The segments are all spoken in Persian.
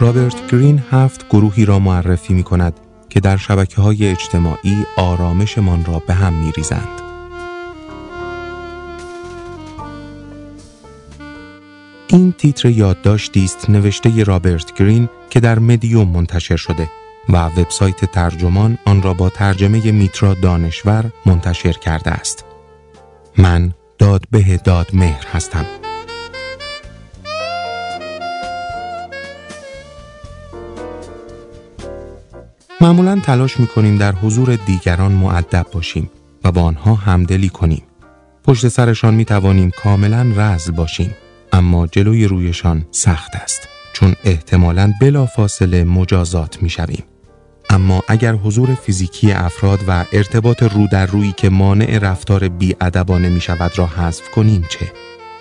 رابرت گرین هفت گروهی را معرفی می کند که در شبکه های اجتماعی آرامشمان را به هم می ریزند. این تیتر یادداشتی است نوشته رابرت گرین که در مدیوم منتشر شده و وبسایت ترجمان آن را با ترجمه میترا دانشور منتشر کرده است. من داد به داد مهر هستم. معمولا تلاش می کنیم در حضور دیگران معدب باشیم و با آنها همدلی کنیم. پشت سرشان می توانیم کاملا رزل باشیم اما جلوی رویشان سخت است چون احتمالا بلا فاصله مجازات می شویم. اما اگر حضور فیزیکی افراد و ارتباط رو در روی که مانع رفتار بیادبانه می شود را حذف کنیم چه؟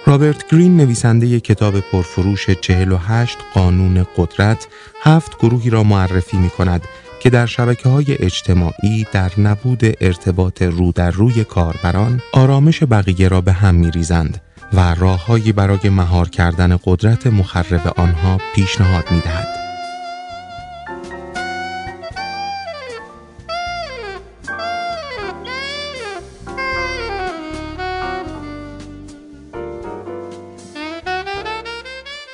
رابرت گرین نویسنده کتاب پرفروش 48 قانون قدرت هفت گروهی را معرفی می کند که در شبکه های اجتماعی در نبود ارتباط رو در روی کاربران آرامش بقیه را به هم می ریزند و راههایی برای مهار کردن قدرت مخرب آنها پیشنهاد می دهد.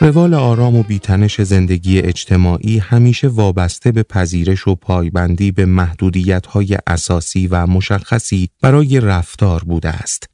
روال آرام و بیتنش زندگی اجتماعی همیشه وابسته به پذیرش و پایبندی به محدودیت‌های اساسی و مشخصی برای رفتار بوده است.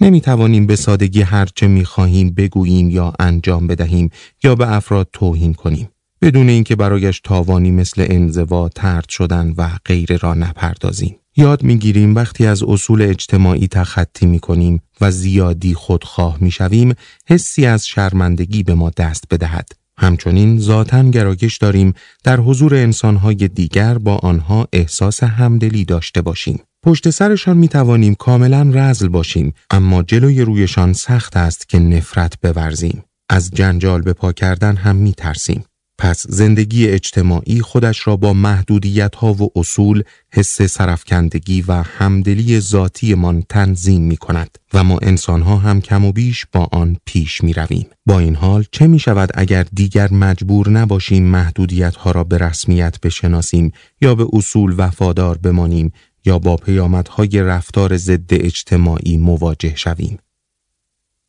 نمی توانیم به سادگی هرچه می خواهیم بگوییم یا انجام بدهیم یا به افراد توهین کنیم بدون اینکه برایش تاوانی مثل انزوا، ترد شدن و غیره را نپردازیم. یاد می‌گیریم وقتی از اصول اجتماعی تخطی می کنیم و زیادی خودخواه می شویم حسی از شرمندگی به ما دست بدهد. همچنین ذاتا گرایش داریم در حضور انسانهای دیگر با آنها احساس همدلی داشته باشیم. پشت سرشان می توانیم کاملا رزل باشیم اما جلوی رویشان سخت است که نفرت بورزیم. از جنجال به پا کردن هم می ترسیم. پس زندگی اجتماعی خودش را با محدودیت ها و اصول، حس سرفکندگی و همدلی ذاتیمان تنظیم می کند و ما انسان ها هم کم و بیش با آن پیش می رویم. با این حال چه می شود اگر دیگر مجبور نباشیم محدودیت ها را به رسمیت بشناسیم یا به اصول وفادار بمانیم یا با پیامدهای رفتار ضد اجتماعی مواجه شویم؟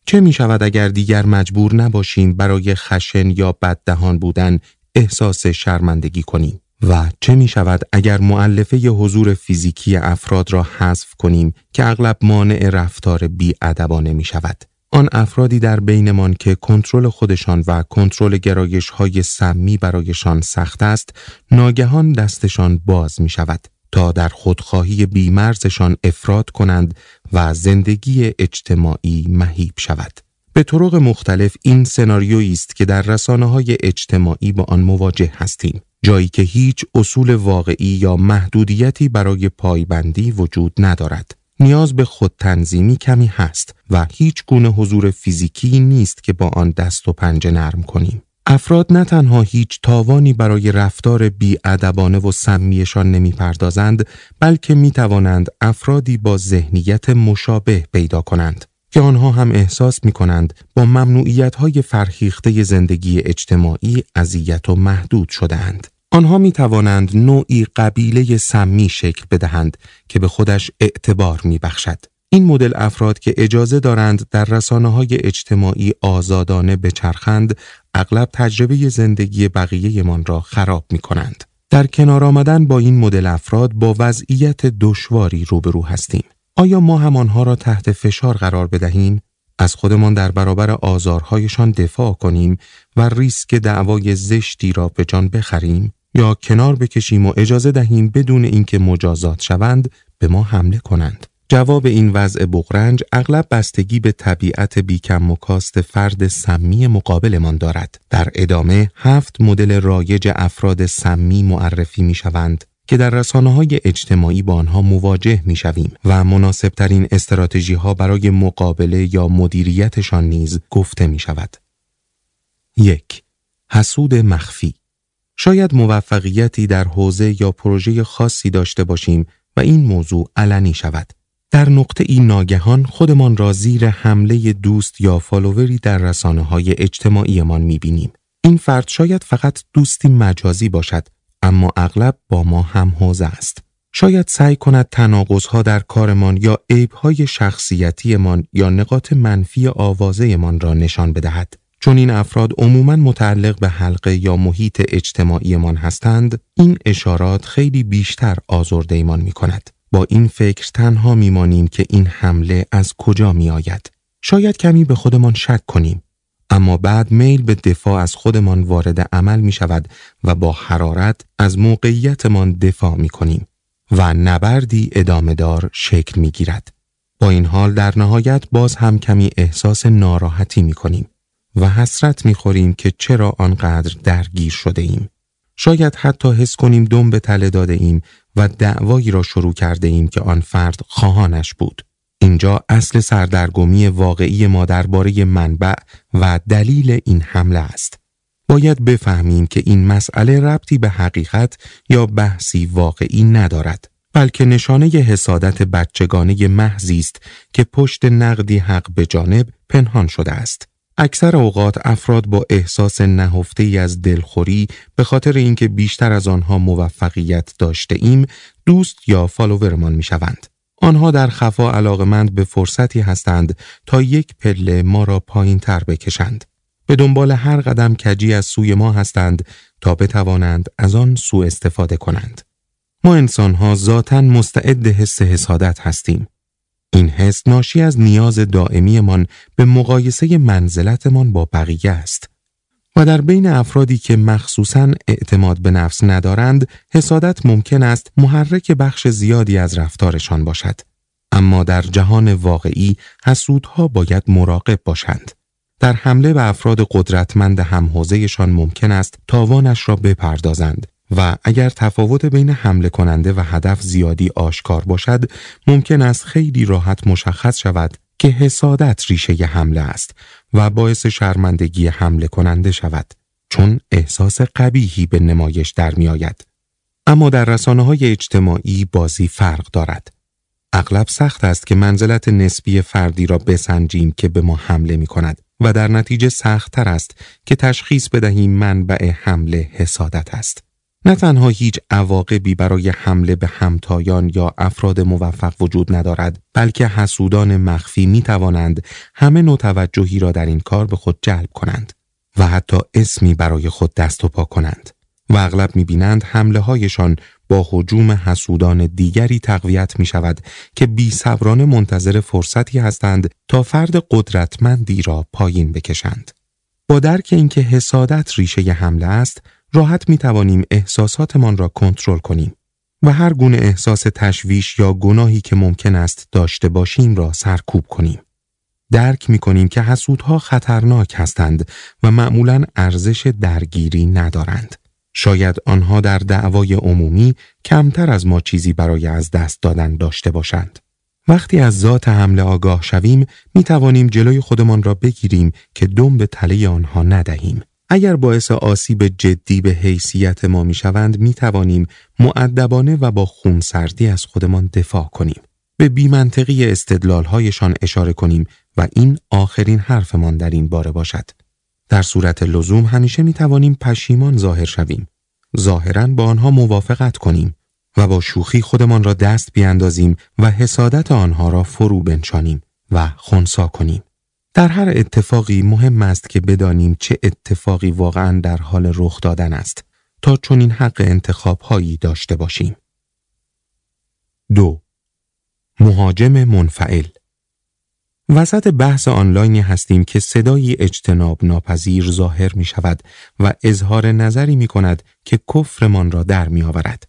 چه می شود اگر دیگر مجبور نباشیم برای خشن یا بددهان بودن احساس شرمندگی کنیم؟ و چه می شود اگر معلفه حضور فیزیکی افراد را حذف کنیم که اغلب مانع رفتار بیادبانه می شود؟ آن افرادی در بینمان که کنترل خودشان و کنترل گرایش های سمی برایشان سخت است، ناگهان دستشان باز می شود تا در خودخواهی بیمرزشان افراد کنند و زندگی اجتماعی مهیب شود. به طرق مختلف این سناریویی است که در رسانه های اجتماعی با آن مواجه هستیم. جایی که هیچ اصول واقعی یا محدودیتی برای پایبندی وجود ندارد. نیاز به خودتنظیمی کمی هست و هیچ گونه حضور فیزیکی نیست که با آن دست و پنجه نرم کنیم. افراد نه تنها هیچ تاوانی برای رفتار بیادبانه و سمیشان نمی‌پردازند بلکه می توانند افرادی با ذهنیت مشابه پیدا کنند که آنها هم احساس می کنند با ممنوعیت های فرهیخته زندگی اجتماعی اذیت و محدود شدهاند. آنها می توانند نوعی قبیله سمی شکل بدهند که به خودش اعتبار می بخشد. این مدل افراد که اجازه دارند در رسانه های اجتماعی آزادانه بچرخند اغلب تجربه زندگی بقیه را خراب می کنند. در کنار آمدن با این مدل افراد با وضعیت دشواری روبرو هستیم. آیا ما هم آنها را تحت فشار قرار بدهیم؟ از خودمان در برابر آزارهایشان دفاع کنیم و ریسک دعوای زشتی را به جان بخریم؟ یا کنار بکشیم و اجازه دهیم بدون اینکه مجازات شوند به ما حمله کنند؟ جواب این وضع بغرنج اغلب بستگی به طبیعت بیکم و کاست فرد سمی مقابلمان دارد. در ادامه هفت مدل رایج افراد سمی معرفی می شوند که در رسانه های اجتماعی با آنها مواجه می شویم و مناسب ترین استراتژی ها برای مقابله یا مدیریتشان نیز گفته می شود. یک حسود مخفی شاید موفقیتی در حوزه یا پروژه خاصی داشته باشیم و این موضوع علنی شود در نقطه این ناگهان خودمان را زیر حمله دوست یا فالووری در رسانه های اجتماعیمان می بینیم. این فرد شاید فقط دوستی مجازی باشد اما اغلب با ما هم حوزه است. شاید سعی کند تناقضها در کارمان یا عیبهای شخصیتیمان یا نقاط منفی آوازهمان را نشان بدهد. چون این افراد عموما متعلق به حلقه یا محیط اجتماعیمان هستند، این اشارات خیلی بیشتر آزرده ایمان می کند. با این فکر تنها میمانیم که این حمله از کجا می آید. شاید کمی به خودمان شک کنیم اما بعد میل به دفاع از خودمان وارد عمل می شود و با حرارت از موقعیتمان دفاع می کنیم و نبردی ادامه دار شکل می گیرد. با این حال در نهایت باز هم کمی احساس ناراحتی می کنیم و حسرت می خوریم که چرا آنقدر درگیر شده ایم. شاید حتی حس کنیم دم به تله داده ایم و دعوایی را شروع کرده ایم که آن فرد خواهانش بود. اینجا اصل سردرگمی واقعی ما درباره منبع و دلیل این حمله است. باید بفهمیم که این مسئله ربطی به حقیقت یا بحثی واقعی ندارد. بلکه نشانه حسادت بچگانه محضی است که پشت نقدی حق به جانب پنهان شده است. اکثر اوقات افراد با احساس نهفته ای از دلخوری به خاطر اینکه بیشتر از آنها موفقیت داشته ایم دوست یا فالوورمان می شوند. آنها در خفا علاقمند به فرصتی هستند تا یک پله ما را پایین تر بکشند. به دنبال هر قدم کجی از سوی ما هستند تا بتوانند از آن سوء استفاده کنند. ما انسانها ذاتا مستعد حس حسادت هستیم. این حس ناشی از نیاز دائمیمان به مقایسه منزلتمان با بقیه است. و در بین افرادی که مخصوصا اعتماد به نفس ندارند، حسادت ممکن است محرک بخش زیادی از رفتارشان باشد. اما در جهان واقعی حسودها باید مراقب باشند. در حمله به افراد قدرتمند همحوزهشان ممکن است تاوانش را بپردازند و اگر تفاوت بین حمله کننده و هدف زیادی آشکار باشد ممکن است خیلی راحت مشخص شود که حسادت ریشه حمله است و باعث شرمندگی حمله کننده شود چون احساس قبیهی به نمایش در می آید. اما در رسانه های اجتماعی بازی فرق دارد. اغلب سخت است که منزلت نسبی فردی را بسنجیم که به ما حمله می کند و در نتیجه سختتر است که تشخیص بدهیم منبع حمله حسادت است. نه تنها هیچ عواقبی برای حمله به همتایان یا افراد موفق وجود ندارد بلکه حسودان مخفی می توانند همه نوع توجهی را در این کار به خود جلب کنند و حتی اسمی برای خود دست و پا کنند و اغلب می بینند حمله هایشان با حجوم حسودان دیگری تقویت می شود که بی صبرانه منتظر فرصتی هستند تا فرد قدرتمندی را پایین بکشند. با درک اینکه حسادت ریشه حمله است راحت می توانیم احساساتمان را کنترل کنیم و هر گونه احساس تشویش یا گناهی که ممکن است داشته باشیم را سرکوب کنیم. درک می کنیم که حسودها خطرناک هستند و معمولا ارزش درگیری ندارند. شاید آنها در دعوای عمومی کمتر از ما چیزی برای از دست دادن داشته باشند. وقتی از ذات حمله آگاه شویم می توانیم جلوی خودمان را بگیریم که دم به تله آنها ندهیم. اگر باعث آسیب جدی به حیثیت ما می شوند می توانیم معدبانه و با خونسردی از خودمان دفاع کنیم. به بیمنطقی استدلالهایشان اشاره کنیم و این آخرین حرفمان در این باره باشد. در صورت لزوم همیشه می توانیم پشیمان ظاهر شویم. ظاهرا با آنها موافقت کنیم و با شوخی خودمان را دست بیاندازیم و حسادت آنها را فرو بنشانیم و خونسا کنیم. در هر اتفاقی مهم است که بدانیم چه اتفاقی واقعا در حال رخ دادن است تا چون این حق انتخاب هایی داشته باشیم. دو مهاجم منفعل وسط بحث آنلاینی هستیم که صدایی اجتناب ناپذیر ظاهر می شود و اظهار نظری می کند که کفرمان را در می آورد.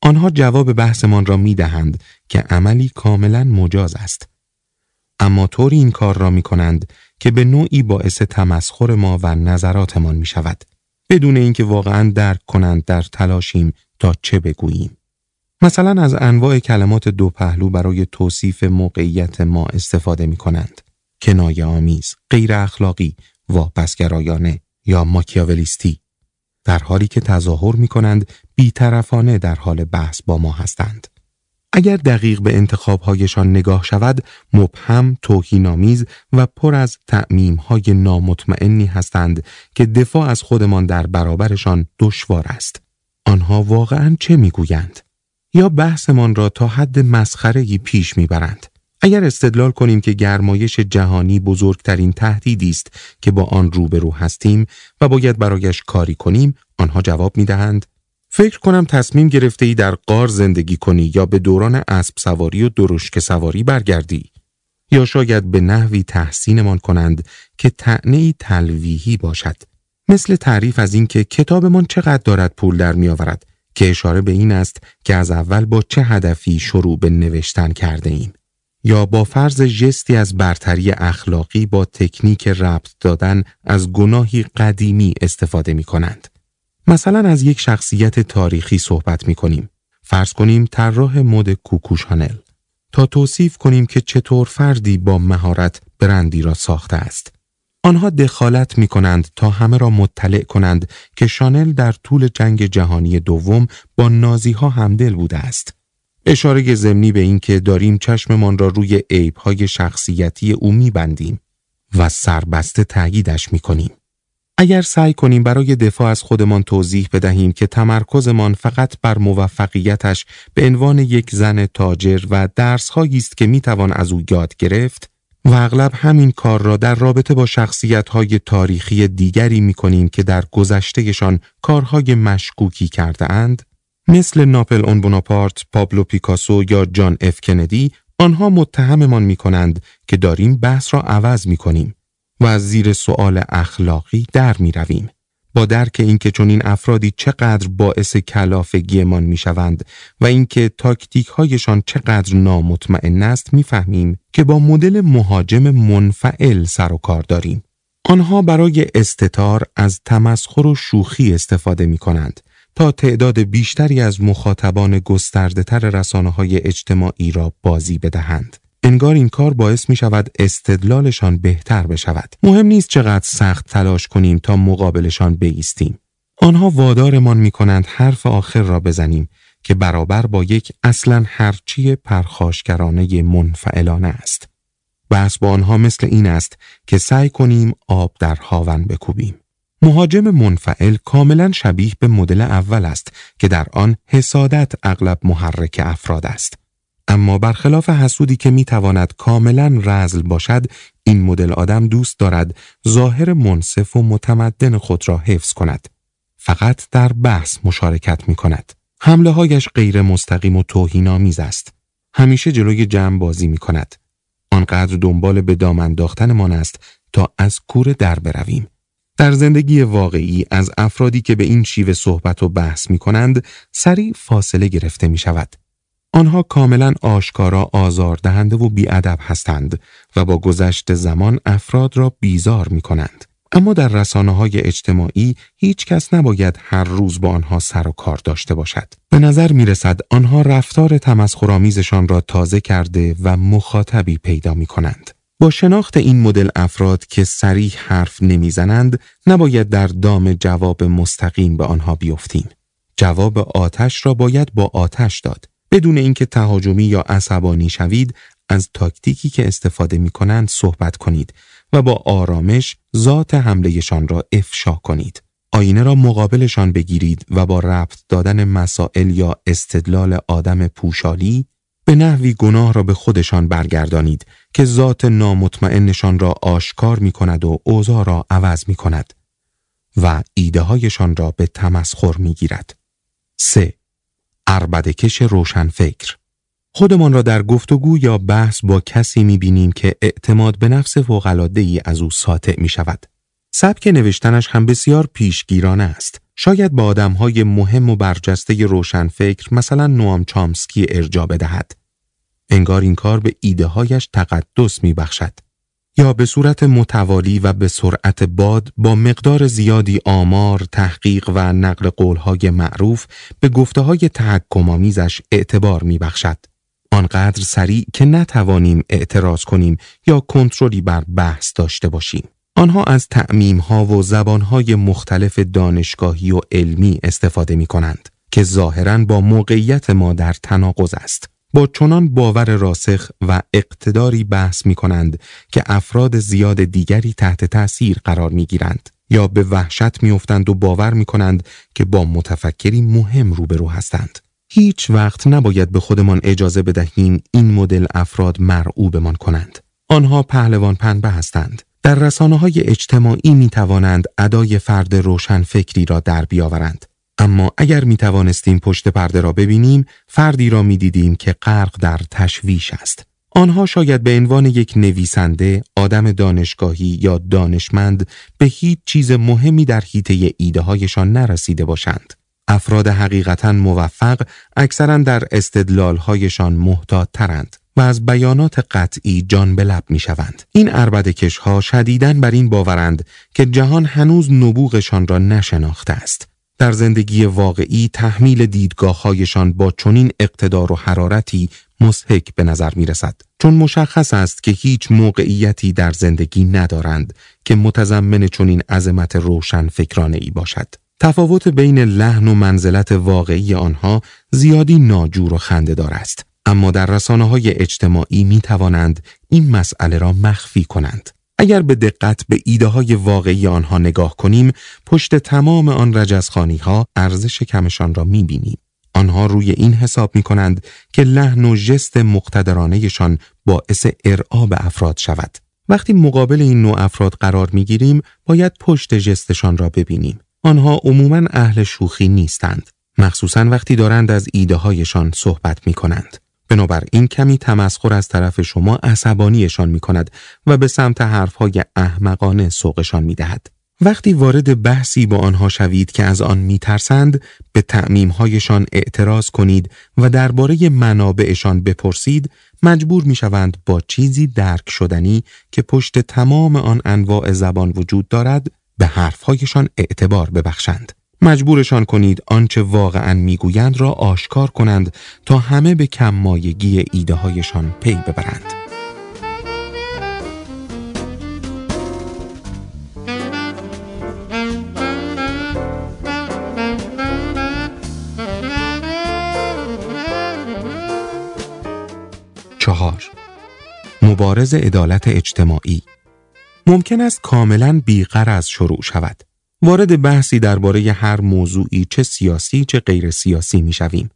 آنها جواب بحثمان را می دهند که عملی کاملا مجاز است. اما طوری این کار را می کنند که به نوعی باعث تمسخر ما و نظراتمان می شود بدون اینکه واقعا درک کنند در تلاشیم تا چه بگوییم. مثلا از انواع کلمات دو پهلو برای توصیف موقعیت ما استفاده می کنند. کنایه آمیز، غیر اخلاقی، واپسگرایانه یا ماکیاولیستی در حالی که تظاهر می کنند بیطرفانه در حال بحث با ما هستند. اگر دقیق به انتخابهایشان نگاه شود مبهم، توهینآمیز و پر از تعمیمهای نامطمئنی هستند که دفاع از خودمان در برابرشان دشوار است. آنها واقعا چه می‌گویند؟ یا بحثمان را تا حد مسخرهی پیش می‌برند؟ اگر استدلال کنیم که گرمایش جهانی بزرگترین تهدیدی است که با آن روبرو هستیم و باید برایش کاری کنیم، آنها جواب می‌دهند فکر کنم تصمیم گرفته ای در قار زندگی کنی یا به دوران اسب سواری و درشک سواری برگردی. یا شاید به نحوی تحسینمان کنند که تعنی تلویحی باشد. مثل تعریف از اینکه کتابمان چقدر دارد پول در میآورد که اشاره به این است که از اول با چه هدفی شروع به نوشتن کرده ایم یا با فرض جستی از برتری اخلاقی با تکنیک ربط دادن از گناهی قدیمی استفاده می کنند. مثلا از یک شخصیت تاریخی صحبت می کنیم. فرض کنیم طراح مد کوکوشانل تا توصیف کنیم که چطور فردی با مهارت برندی را ساخته است. آنها دخالت می کنند تا همه را مطلع کنند که شانل در طول جنگ جهانی دوم با نازی ها همدل بوده است. اشاره زمینی به اینکه داریم چشممان را روی عیبهای شخصیتی او میبندیم و سربسته تأییدش می‌کنیم. اگر سعی کنیم برای دفاع از خودمان توضیح بدهیم که تمرکزمان فقط بر موفقیتش به عنوان یک زن تاجر و درسهایی است که می‌توان از او یاد گرفت و اغلب همین کار را در رابطه با شخصیت‌های تاریخی دیگری می‌کنیم که در گذشتهشان کارهای مشکوکی کرده اند مثل ناپل اون بوناپارت، پابلو پیکاسو یا جان اف کندی آنها متهممان می کنند که داریم بحث را عوض می کنیم و از زیر سؤال اخلاقی در می رویم. با درک اینکه این افرادی چقدر باعث کلافگیمان می شوند و اینکه تاکتیک هایشان چقدر نامطمئن است می‌فهمیم که با مدل مهاجم منفعل سر و کار داریم. آنها برای استتار از تمسخر و شوخی استفاده می کنند تا تعداد بیشتری از مخاطبان گسترده تر رسانه های اجتماعی را بازی بدهند. انگار این کار باعث می شود استدلالشان بهتر بشود. مهم نیست چقدر سخت تلاش کنیم تا مقابلشان بیستیم. آنها وادارمان می کنند حرف آخر را بزنیم که برابر با یک اصلا هرچی پرخاشگرانه منفعلانه است. بحث با آنها مثل این است که سعی کنیم آب در هاون بکوبیم. مهاجم منفعل کاملا شبیه به مدل اول است که در آن حسادت اغلب محرک افراد است. اما برخلاف حسودی که می‌تواند کاملا رزل باشد این مدل آدم دوست دارد ظاهر منصف و متمدن خود را حفظ کند. فقط در بحث مشارکت می کند حمله هایش غیر مستقیم و توهین است. همیشه جلوی جمع بازی می کند آنقدر دنبال به دام انداختنمان است تا از کوره در برویم. در زندگی واقعی از افرادی که به این شیوه صحبت و بحث می کنند سریع فاصله گرفته می شود. آنها کاملا آشکارا آزاردهنده و بیادب هستند و با گذشت زمان افراد را بیزار می کنند. اما در رسانه های اجتماعی هیچ کس نباید هر روز با آنها سر و کار داشته باشد. به نظر می رسد آنها رفتار تمسخرآمیزشان را تازه کرده و مخاطبی پیدا می کنند. با شناخت این مدل افراد که سریح حرف نمی‌زنند نباید در دام جواب مستقیم به آنها بیفتیم. جواب آتش را باید با آتش داد. بدون اینکه تهاجمی یا عصبانی شوید از تاکتیکی که استفاده می کنند صحبت کنید و با آرامش ذات حملهشان را افشا کنید. آینه را مقابلشان بگیرید و با ربط دادن مسائل یا استدلال آدم پوشالی به نحوی گناه را به خودشان برگردانید که ذات نامطمئنشان را آشکار می کند و اوضاع را عوض می کند و ایده هایشان را به تمسخر می گیرد. 3. اربدکش روشنفکر خودمان را در گفتگو یا بحث با کسی می بینیم که اعتماد به نفس ای از او ساطع می شود. سبک نوشتنش هم بسیار پیشگیرانه است. شاید با های مهم و برجسته روشنفکر مثلا نوام چامسکی ارجا بدهد. انگار این کار به ایده هایش تقدس می بخشد. یا به صورت متوالی و به سرعت باد با مقدار زیادی آمار، تحقیق و نقل قولهای معروف به گفته های تحکمامیزش اعتبار می بخشد. آنقدر سریع که نتوانیم اعتراض کنیم یا کنترلی بر بحث داشته باشیم. آنها از تعمیم ها و زبان های مختلف دانشگاهی و علمی استفاده می کنند که ظاهرا با موقعیت ما در تناقض است. با چنان باور راسخ و اقتداری بحث می کنند که افراد زیاد دیگری تحت تأثیر قرار می گیرند یا به وحشت می افتند و باور می کنند که با متفکری مهم روبرو هستند. هیچ وقت نباید به خودمان اجازه بدهیم این مدل افراد مرعوبمان کنند. آنها پهلوان پنبه هستند. در رسانه های اجتماعی می توانند ادای فرد روشن فکری را در بیاورند. اما اگر می توانستیم پشت پرده را ببینیم، فردی را می دیدیم که غرق در تشویش است. آنها شاید به عنوان یک نویسنده، آدم دانشگاهی یا دانشمند به هیچ چیز مهمی در حیطه ایده هایشان نرسیده باشند. افراد حقیقتا موفق اکثرا در استدلالهایشان محتاط ترند. و از بیانات قطعی جان به لب می شوند. این اربدکش ها شدیدن بر این باورند که جهان هنوز نبوغشان را نشناخته است. در زندگی واقعی تحمیل دیدگاه هایشان با چنین اقتدار و حرارتی مسحک به نظر می رسد. چون مشخص است که هیچ موقعیتی در زندگی ندارند که متضمن چنین عظمت روشن فکرانه ای باشد. تفاوت بین لحن و منزلت واقعی آنها زیادی ناجور و خندهدار است. اما در رسانه های اجتماعی می توانند این مسئله را مخفی کنند. اگر به دقت به ایده های واقعی آنها نگاه کنیم، پشت تمام آن رجزخانی ها ارزش کمشان را می بینیم. آنها روی این حساب می کنند که لحن و جست مقتدرانهشان باعث ارعاب افراد شود. وقتی مقابل این نوع افراد قرار می گیریم، باید پشت جستشان را ببینیم. آنها عموما اهل شوخی نیستند. مخصوصا وقتی دارند از ایده هایشان صحبت می کنند. بنابراین کمی تمسخر از طرف شما عصبانیشان می کند و به سمت حرفهای احمقانه سوقشان می دهد. وقتی وارد بحثی با آنها شوید که از آن می ترسند، به تعمیمهایشان اعتراض کنید و درباره منابعشان بپرسید، مجبور می شوند با چیزی درک شدنی که پشت تمام آن انواع زبان وجود دارد، به حرفهایشان اعتبار ببخشند. مجبورشان کنید آنچه واقعا می‌گویند را آشکار کنند تا همه به کممایگی ایده هایشان پی ببرند. چهار. مبارز عدالت اجتماعی. ممکن است کاملا بیقرض شروع شود. وارد بحثی درباره هر موضوعی چه سیاسی چه غیر سیاسی می شویم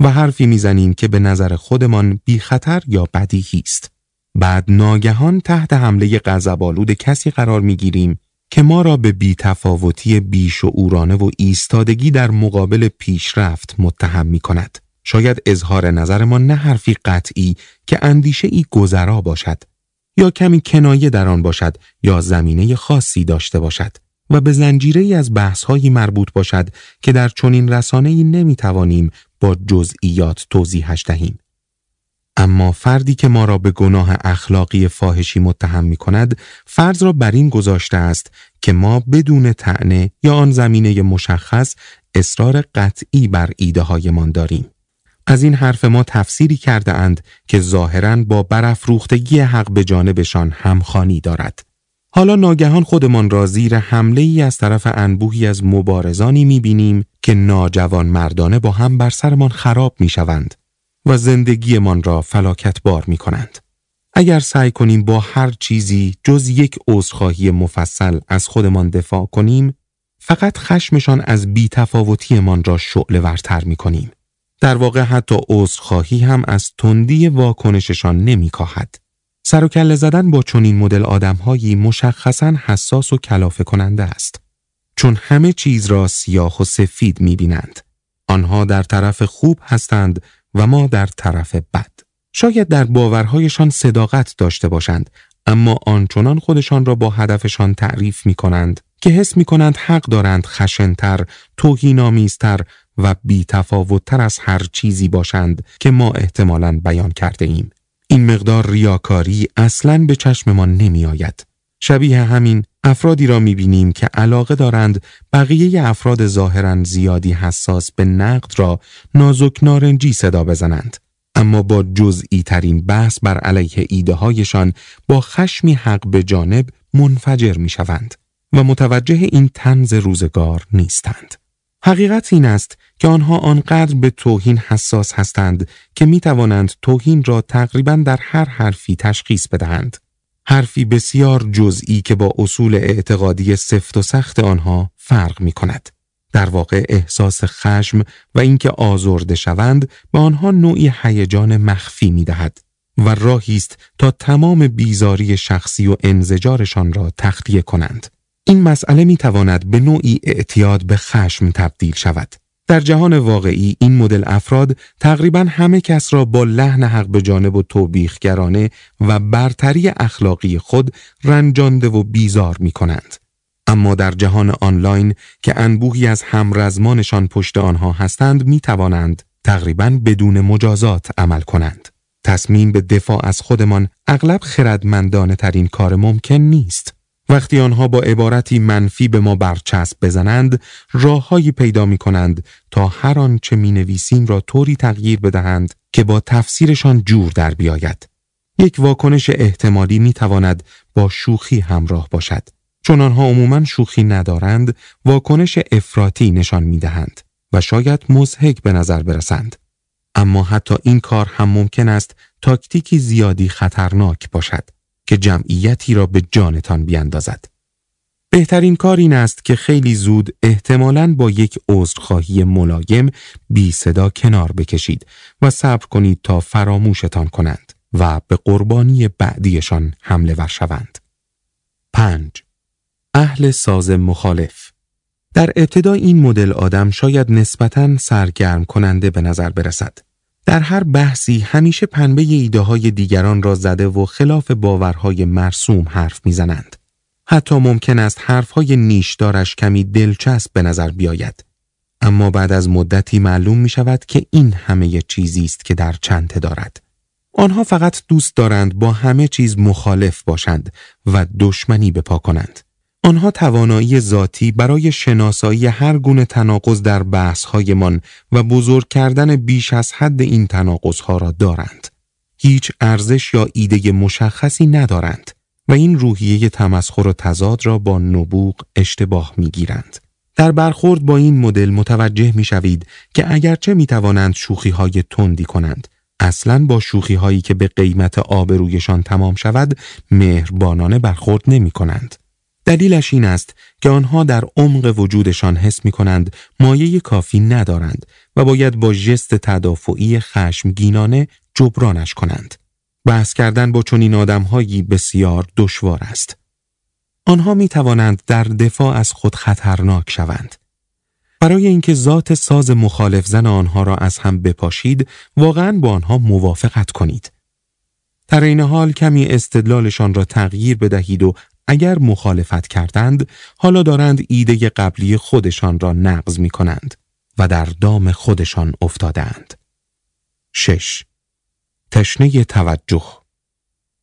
و حرفی می‌زنیم که به نظر خودمان بی خطر یا بدیهی است. بعد ناگهان تحت حمله غضب‌آلود کسی قرار می گیریم که ما را به بیتفاوتی بیشعورانه و ایستادگی در مقابل پیشرفت متهم می کند. شاید اظهار نظرمان نه حرفی قطعی که اندیشه ای گذرا باشد یا کمی کنایه در آن باشد یا زمینه خاصی داشته باشد. و به زنجیره ای از بحثهایی مربوط باشد که در چنین رسانه ای نمی توانیم با جزئیات توضیحش دهیم. اما فردی که ما را به گناه اخلاقی فاحشی متهم می کند فرض را بر این گذاشته است که ما بدون تعنه یا آن زمینه مشخص اصرار قطعی بر ایده هایمان داریم. از این حرف ما تفسیری کرده اند که ظاهرا با برافروختگی حق به جانبشان همخانی دارد. حالا ناگهان خودمان را زیر حمله ای از طرف انبوهی از مبارزانی می‌بینیم که ناجوان مردانه با هم بر سرمان خراب می‌شوند و زندگیمان را فلاکت بار می کنند. اگر سعی کنیم با هر چیزی جز یک عذرخواهی مفصل از خودمان دفاع کنیم، فقط خشمشان از بیتفاوتیمان را شعله ورتر می کنیم. در واقع حتی عذرخواهی هم از تندی واکنششان نمی کاهد. سر و کله زدن با چنین مدل آدمهایی مشخصا حساس و کلافه کننده است. چون همه چیز را سیاه و سفید می بینند. آنها در طرف خوب هستند و ما در طرف بد. شاید در باورهایشان صداقت داشته باشند اما آنچنان خودشان را با هدفشان تعریف می کنند که حس می کنند حق دارند خشنتر، توهینآمیزتر و بیتفاوتتر از هر چیزی باشند که ما احتمالاً بیان کرده ایم. این مقدار ریاکاری اصلا به چشممان نمی آید. شبیه همین افرادی را می بینیم که علاقه دارند بقیه افراد ظاهرا زیادی حساس به نقد را نازک نارنجی صدا بزنند. اما با جزئی ترین بحث بر علیه ایده هایشان با خشمی حق به جانب منفجر می شوند و متوجه این تنز روزگار نیستند. حقیقت این است که آنها آنقدر به توهین حساس هستند که می توانند توهین را تقریبا در هر حرفی تشخیص بدهند. حرفی بسیار جزئی که با اصول اعتقادی سفت و سخت آنها فرق می کند. در واقع احساس خشم و اینکه آزرده شوند به آنها نوعی هیجان مخفی می دهد و راهی است تا تمام بیزاری شخصی و انزجارشان را تخلیه کنند. این مسئله می تواند به نوعی اعتیاد به خشم تبدیل شود. در جهان واقعی این مدل افراد تقریبا همه کس را با لحن حق به جانب و توبیخگرانه و برتری اخلاقی خود رنجانده و بیزار می کنند. اما در جهان آنلاین که انبوهی از همرزمانشان پشت آنها هستند می توانند تقریبا بدون مجازات عمل کنند. تصمیم به دفاع از خودمان اغلب خردمندانه ترین کار ممکن نیست. وقتی آنها با عبارتی منفی به ما برچسب بزنند راههایی پیدا می کنند تا هر آنچه می نویسیم را طوری تغییر بدهند که با تفسیرشان جور در بیاید. یک واکنش احتمالی می تواند با شوخی همراه باشد. چون آنها عموما شوخی ندارند واکنش افراطی نشان می دهند و شاید مزهک به نظر برسند. اما حتی این کار هم ممکن است تاکتیکی زیادی خطرناک باشد. که جمعیتی را به جانتان بیاندازد. بهترین کار این است که خیلی زود احتمالاً با یک عذرخواهی ملایم بی صدا کنار بکشید و صبر کنید تا فراموشتان کنند و به قربانی بعدیشان حمله ور شوند. 5. اهل ساز مخالف در ابتدا این مدل آدم شاید نسبتاً سرگرم کننده به نظر برسد. در هر بحثی همیشه پنبه ایده های دیگران را زده و خلاف باورهای مرسوم حرف می‌زنند. حتی ممکن است حرفهای نیشدارش کمی دلچسب به نظر بیاید. اما بعد از مدتی معلوم می شود که این همه چیزی است که در چنته دارد. آنها فقط دوست دارند با همه چیز مخالف باشند و دشمنی بپا کنند. آنها توانایی ذاتی برای شناسایی هر گونه تناقض در بحثهایمان و بزرگ کردن بیش از حد این تناقضها را دارند. هیچ ارزش یا ایده مشخصی ندارند و این روحیه تمسخر و تضاد را با نبوغ اشتباه می‌گیرند. در برخورد با این مدل متوجه می شوید که اگرچه می توانند شوخی های تندی کنند اصلا با شوخی هایی که به قیمت آبرویشان تمام شود مهربانانه برخورد نمی کنند. دلیلش این است که آنها در عمق وجودشان حس می کنند مایه کافی ندارند و باید با ژست تدافعی خشمگینانه جبرانش کنند. بحث کردن با چنین آدمهایی بسیار دشوار است. آنها می توانند در دفاع از خود خطرناک شوند. برای اینکه ذات ساز مخالف زن آنها را از هم بپاشید، واقعا با آنها موافقت کنید. در این حال کمی استدلالشان را تغییر بدهید و اگر مخالفت کردند حالا دارند ایده قبلی خودشان را نقض می کنند و در دام خودشان افتادند. 6. تشنه توجه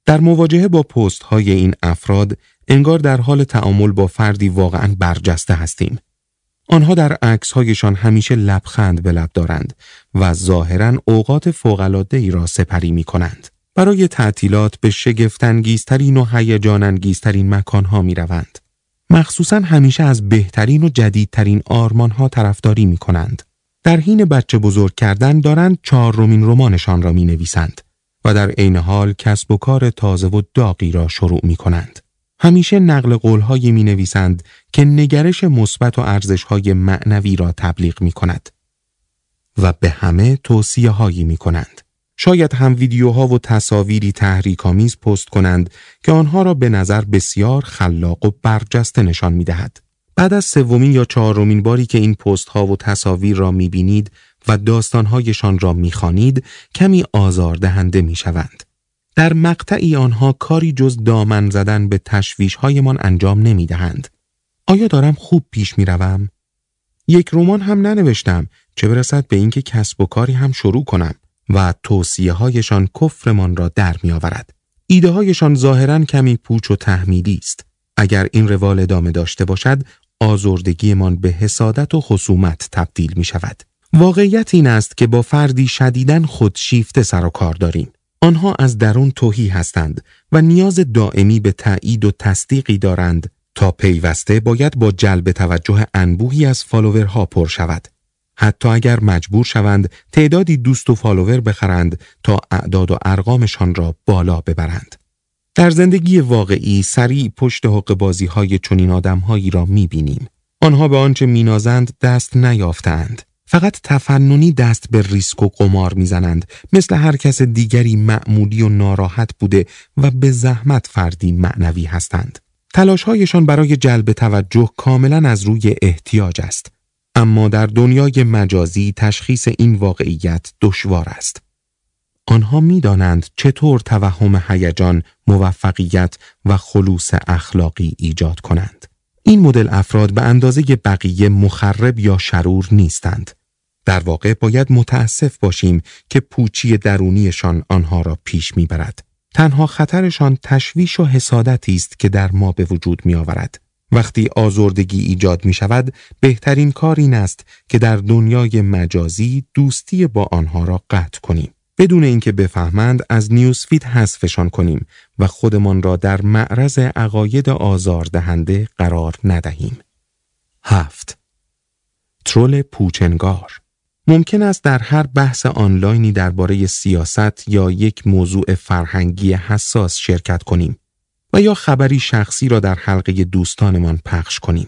در مواجهه با پست های این افراد انگار در حال تعامل با فردی واقعا برجسته هستیم. آنها در عکس هایشان همیشه لبخند به لب دارند و ظاهرا اوقات فوقلاده ای را سپری می کنند. برای تعطیلات به شگفتانگیزترین و هیجانانگیزترین مکانها می روند. مخصوصا همیشه از بهترین و جدیدترین آرمانها طرفداری می کنند. در حین بچه بزرگ کردن دارند چهارمین رمانشان را می نویسند و در عین حال کسب و کار تازه و داغی را شروع می کنند. همیشه نقل قولهایی می نویسند که نگرش مثبت و ارزشهای معنوی را تبلیغ می کند و به همه توصیه هایی می کنند. شاید هم ویدیوها و تصاویری تحریک‌آمیز پست کنند که آنها را به نظر بسیار خلاق و برجسته نشان می‌دهد. بعد از سومین یا چهارمین باری که این پست ها و تصاویر را می‌بینید و داستانهایشان را می‌خوانید کمی آزاردهنده می‌شوند. در مقطعی آنها کاری جز دامن زدن به تشویش‌هایمان انجام نمی‌دهند. آیا دارم خوب پیش می‌روم؟ یک رمان هم ننوشتم چه برسد به اینکه کسب و کاری هم شروع کنم. و توصیه هایشان کفرمان را در می آورد. ایده هایشان ظاهرا کمی پوچ و تحمیلی است. اگر این روال ادامه داشته باشد، آزردگیمان به حسادت و خصومت تبدیل می شود. واقعیت این است که با فردی شدیدن خود شیفته سر و کار داریم. آنها از درون توهی هستند و نیاز دائمی به تایید و تصدیقی دارند تا پیوسته باید با جلب توجه انبوهی از فالوورها پر شود. حتی اگر مجبور شوند تعدادی دوست و فالوور بخرند تا اعداد و ارقامشان را بالا ببرند. در زندگی واقعی سریع پشت حق بازی های چنین آدمهایی را می بینیم. آنها به آنچه مینازند دست نیافتند. فقط تفننی دست به ریسک و قمار می‌زنند مثل هر کس دیگری معمولی و ناراحت بوده و به زحمت فردی معنوی هستند. تلاشهایشان برای جلب توجه کاملا از روی احتیاج است. اما در دنیای مجازی تشخیص این واقعیت دشوار است. آنها می‌دانند چطور توهم هیجان، موفقیت و خلوص اخلاقی ایجاد کنند. این مدل افراد به اندازه بقیه مخرب یا شرور نیستند. در واقع باید متاسف باشیم که پوچی درونیشان آنها را پیش می‌برد. تنها خطرشان تشویش و حسادتی است که در ما به وجود می آورد. وقتی آزردگی ایجاد می شود، بهترین کار این است که در دنیای مجازی دوستی با آنها را قطع کنیم. بدون اینکه بفهمند از نیوزفید حذفشان کنیم و خودمان را در معرض عقاید آزاردهنده قرار ندهیم. هفت ترول پوچنگار ممکن است در هر بحث آنلاینی درباره سیاست یا یک موضوع فرهنگی حساس شرکت کنیم و یا خبری شخصی را در حلقه دوستانمان پخش کنیم.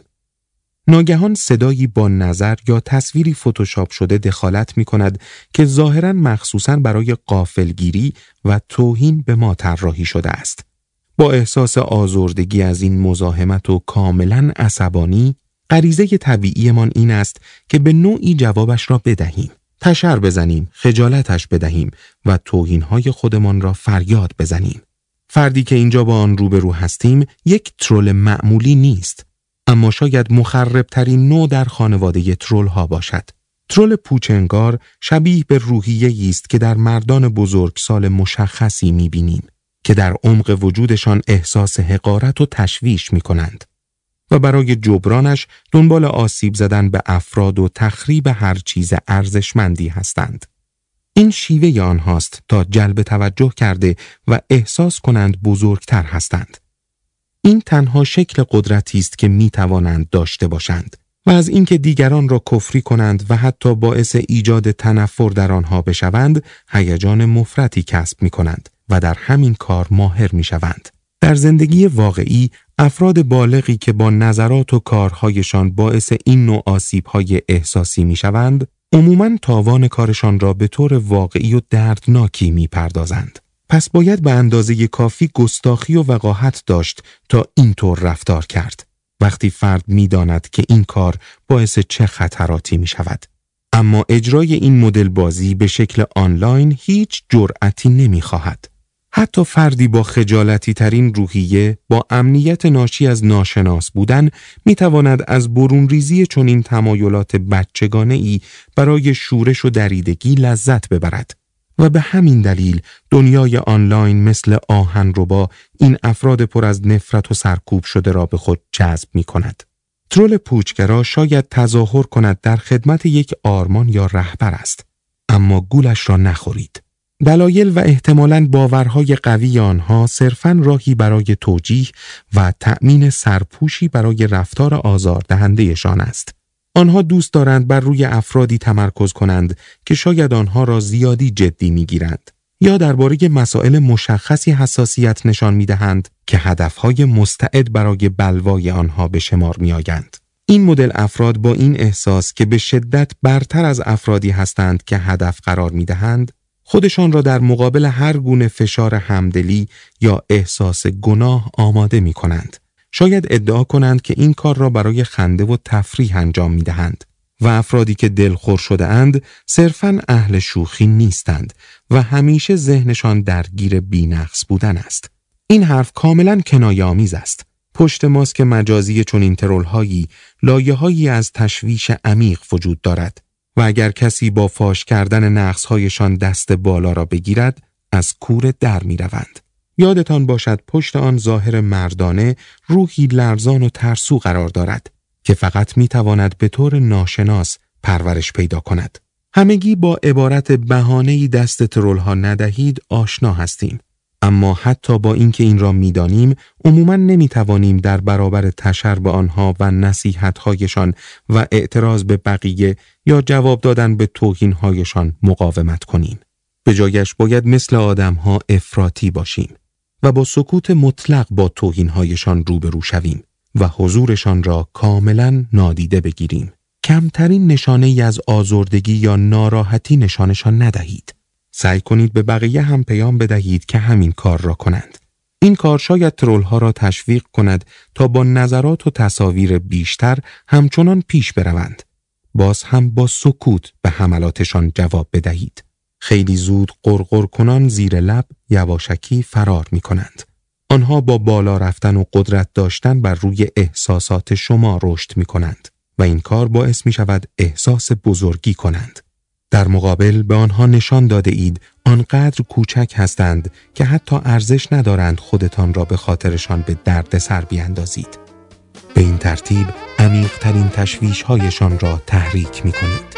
ناگهان صدایی با نظر یا تصویری فتوشاپ شده دخالت می کند که ظاهرا مخصوصا برای قافلگیری و توهین به ما طراحی شده است. با احساس آزردگی از این مزاحمت و کاملا عصبانی غریزه طبیعیمان این است که به نوعی جوابش را بدهیم. تشر بزنیم، خجالتش بدهیم و توهینهای خودمان را فریاد بزنیم. فردی که اینجا با آن روبرو هستیم یک ترول معمولی نیست. اما شاید مخربترین نوع در خانواده ترول ها باشد. ترول پوچنگار شبیه به روحیه است که در مردان بزرگسال مشخصی می‌بینیم که در عمق وجودشان احساس حقارت و تشویش می کنند. و برای جبرانش دنبال آسیب زدن به افراد و تخریب هر چیز ارزشمندی هستند. این شیوه آنهاست تا جلب توجه کرده و احساس کنند بزرگتر هستند. این تنها شکل قدرتی است که می توانند داشته باشند و از اینکه دیگران را کفری کنند و حتی باعث ایجاد تنفر در آنها بشوند هیجان مفرتی کسب می کنند و در همین کار ماهر می شوند. در زندگی واقعی افراد بالغی که با نظرات و کارهایشان باعث این نوع آسیبهای احساسی می شوند، عموماً تاوان کارشان را به طور واقعی و دردناکی می پردازند. پس باید به اندازه کافی گستاخی و وقاحت داشت تا اینطور رفتار کرد. وقتی فرد می‌داند که این کار باعث چه خطراتی می شود. اما اجرای این مدل بازی به شکل آنلاین هیچ جرأتی نمی خواهد. حتی فردی با خجالتی ترین روحیه با امنیت ناشی از ناشناس بودن می تواند از برون ریزی چنین تمایلات بچگانه ای برای شورش و دریدگی لذت ببرد و به همین دلیل دنیای آنلاین مثل آهن با این افراد پر از نفرت و سرکوب شده را به خود جذب می کند. ترول پوچگرا شاید تظاهر کند در خدمت یک آرمان یا رهبر است اما گولش را نخورید. دلایل و احتمالاً باورهای قوی آنها صرفاً راهی برای توجیه و تأمین سرپوشی برای رفتار آزاردهندهشان است. آنها دوست دارند بر روی افرادی تمرکز کنند که شاید آنها را زیادی جدی می‌گیرند یا درباره مسائل مشخصی حساسیت نشان می‌دهند که هدفهای مستعد برای بلوای آنها به شمار میآیند. این مدل افراد با این احساس که به شدت برتر از افرادی هستند که هدف قرار می‌دهند خودشان را در مقابل هر گونه فشار همدلی یا احساس گناه آماده می کنند. شاید ادعا کنند که این کار را برای خنده و تفریح انجام می دهند و افرادی که دلخور شده اند صرفا اهل شوخی نیستند و همیشه ذهنشان درگیر بینقص بودن است. این حرف کاملا کنایه آمیز است. پشت ماسک مجازی چنین ترولهایی لایه از تشویش عمیق وجود دارد و اگر کسی با فاش کردن نقصهایشان دست بالا را بگیرد از کور در می روند. یادتان باشد پشت آن ظاهر مردانه روحی لرزان و ترسو قرار دارد که فقط می تواند به طور ناشناس پرورش پیدا کند. همگی با عبارت بهانه‌ای دست ترول ها ندهید آشنا هستیم. اما حتی با اینکه این را می‌دانیم عموما نمی‌توانیم در برابر تشر به آنها و نصیحتهایشان و اعتراض به بقیه یا جواب دادن به توهینهایشان مقاومت کنیم. به جایش باید مثل آدمها افراطی باشیم و با سکوت مطلق با توهینهایشان روبرو شویم و حضورشان را کاملا نادیده بگیریم. کمترین نشانه ای از آزردگی یا ناراحتی نشانشان ندهید. سعی کنید به بقیه هم پیام بدهید که همین کار را کنند. این کار شاید ها را تشویق کند تا با نظرات و تصاویر بیشتر همچنان پیش بروند. باز هم با سکوت به حملاتشان جواب بدهید. خیلی زود قرقر کنان زیر لب یواشکی فرار می کنند. آنها با بالا رفتن و قدرت داشتن بر روی احساسات شما رشد می کنند و این کار باعث می شود احساس بزرگی کنند. در مقابل به آنها نشان داده اید آنقدر کوچک هستند که حتی ارزش ندارند خودتان را به خاطرشان به درد سر بیاندازید. به این ترتیب عمیقترین تشویش هایشان را تحریک می کنید.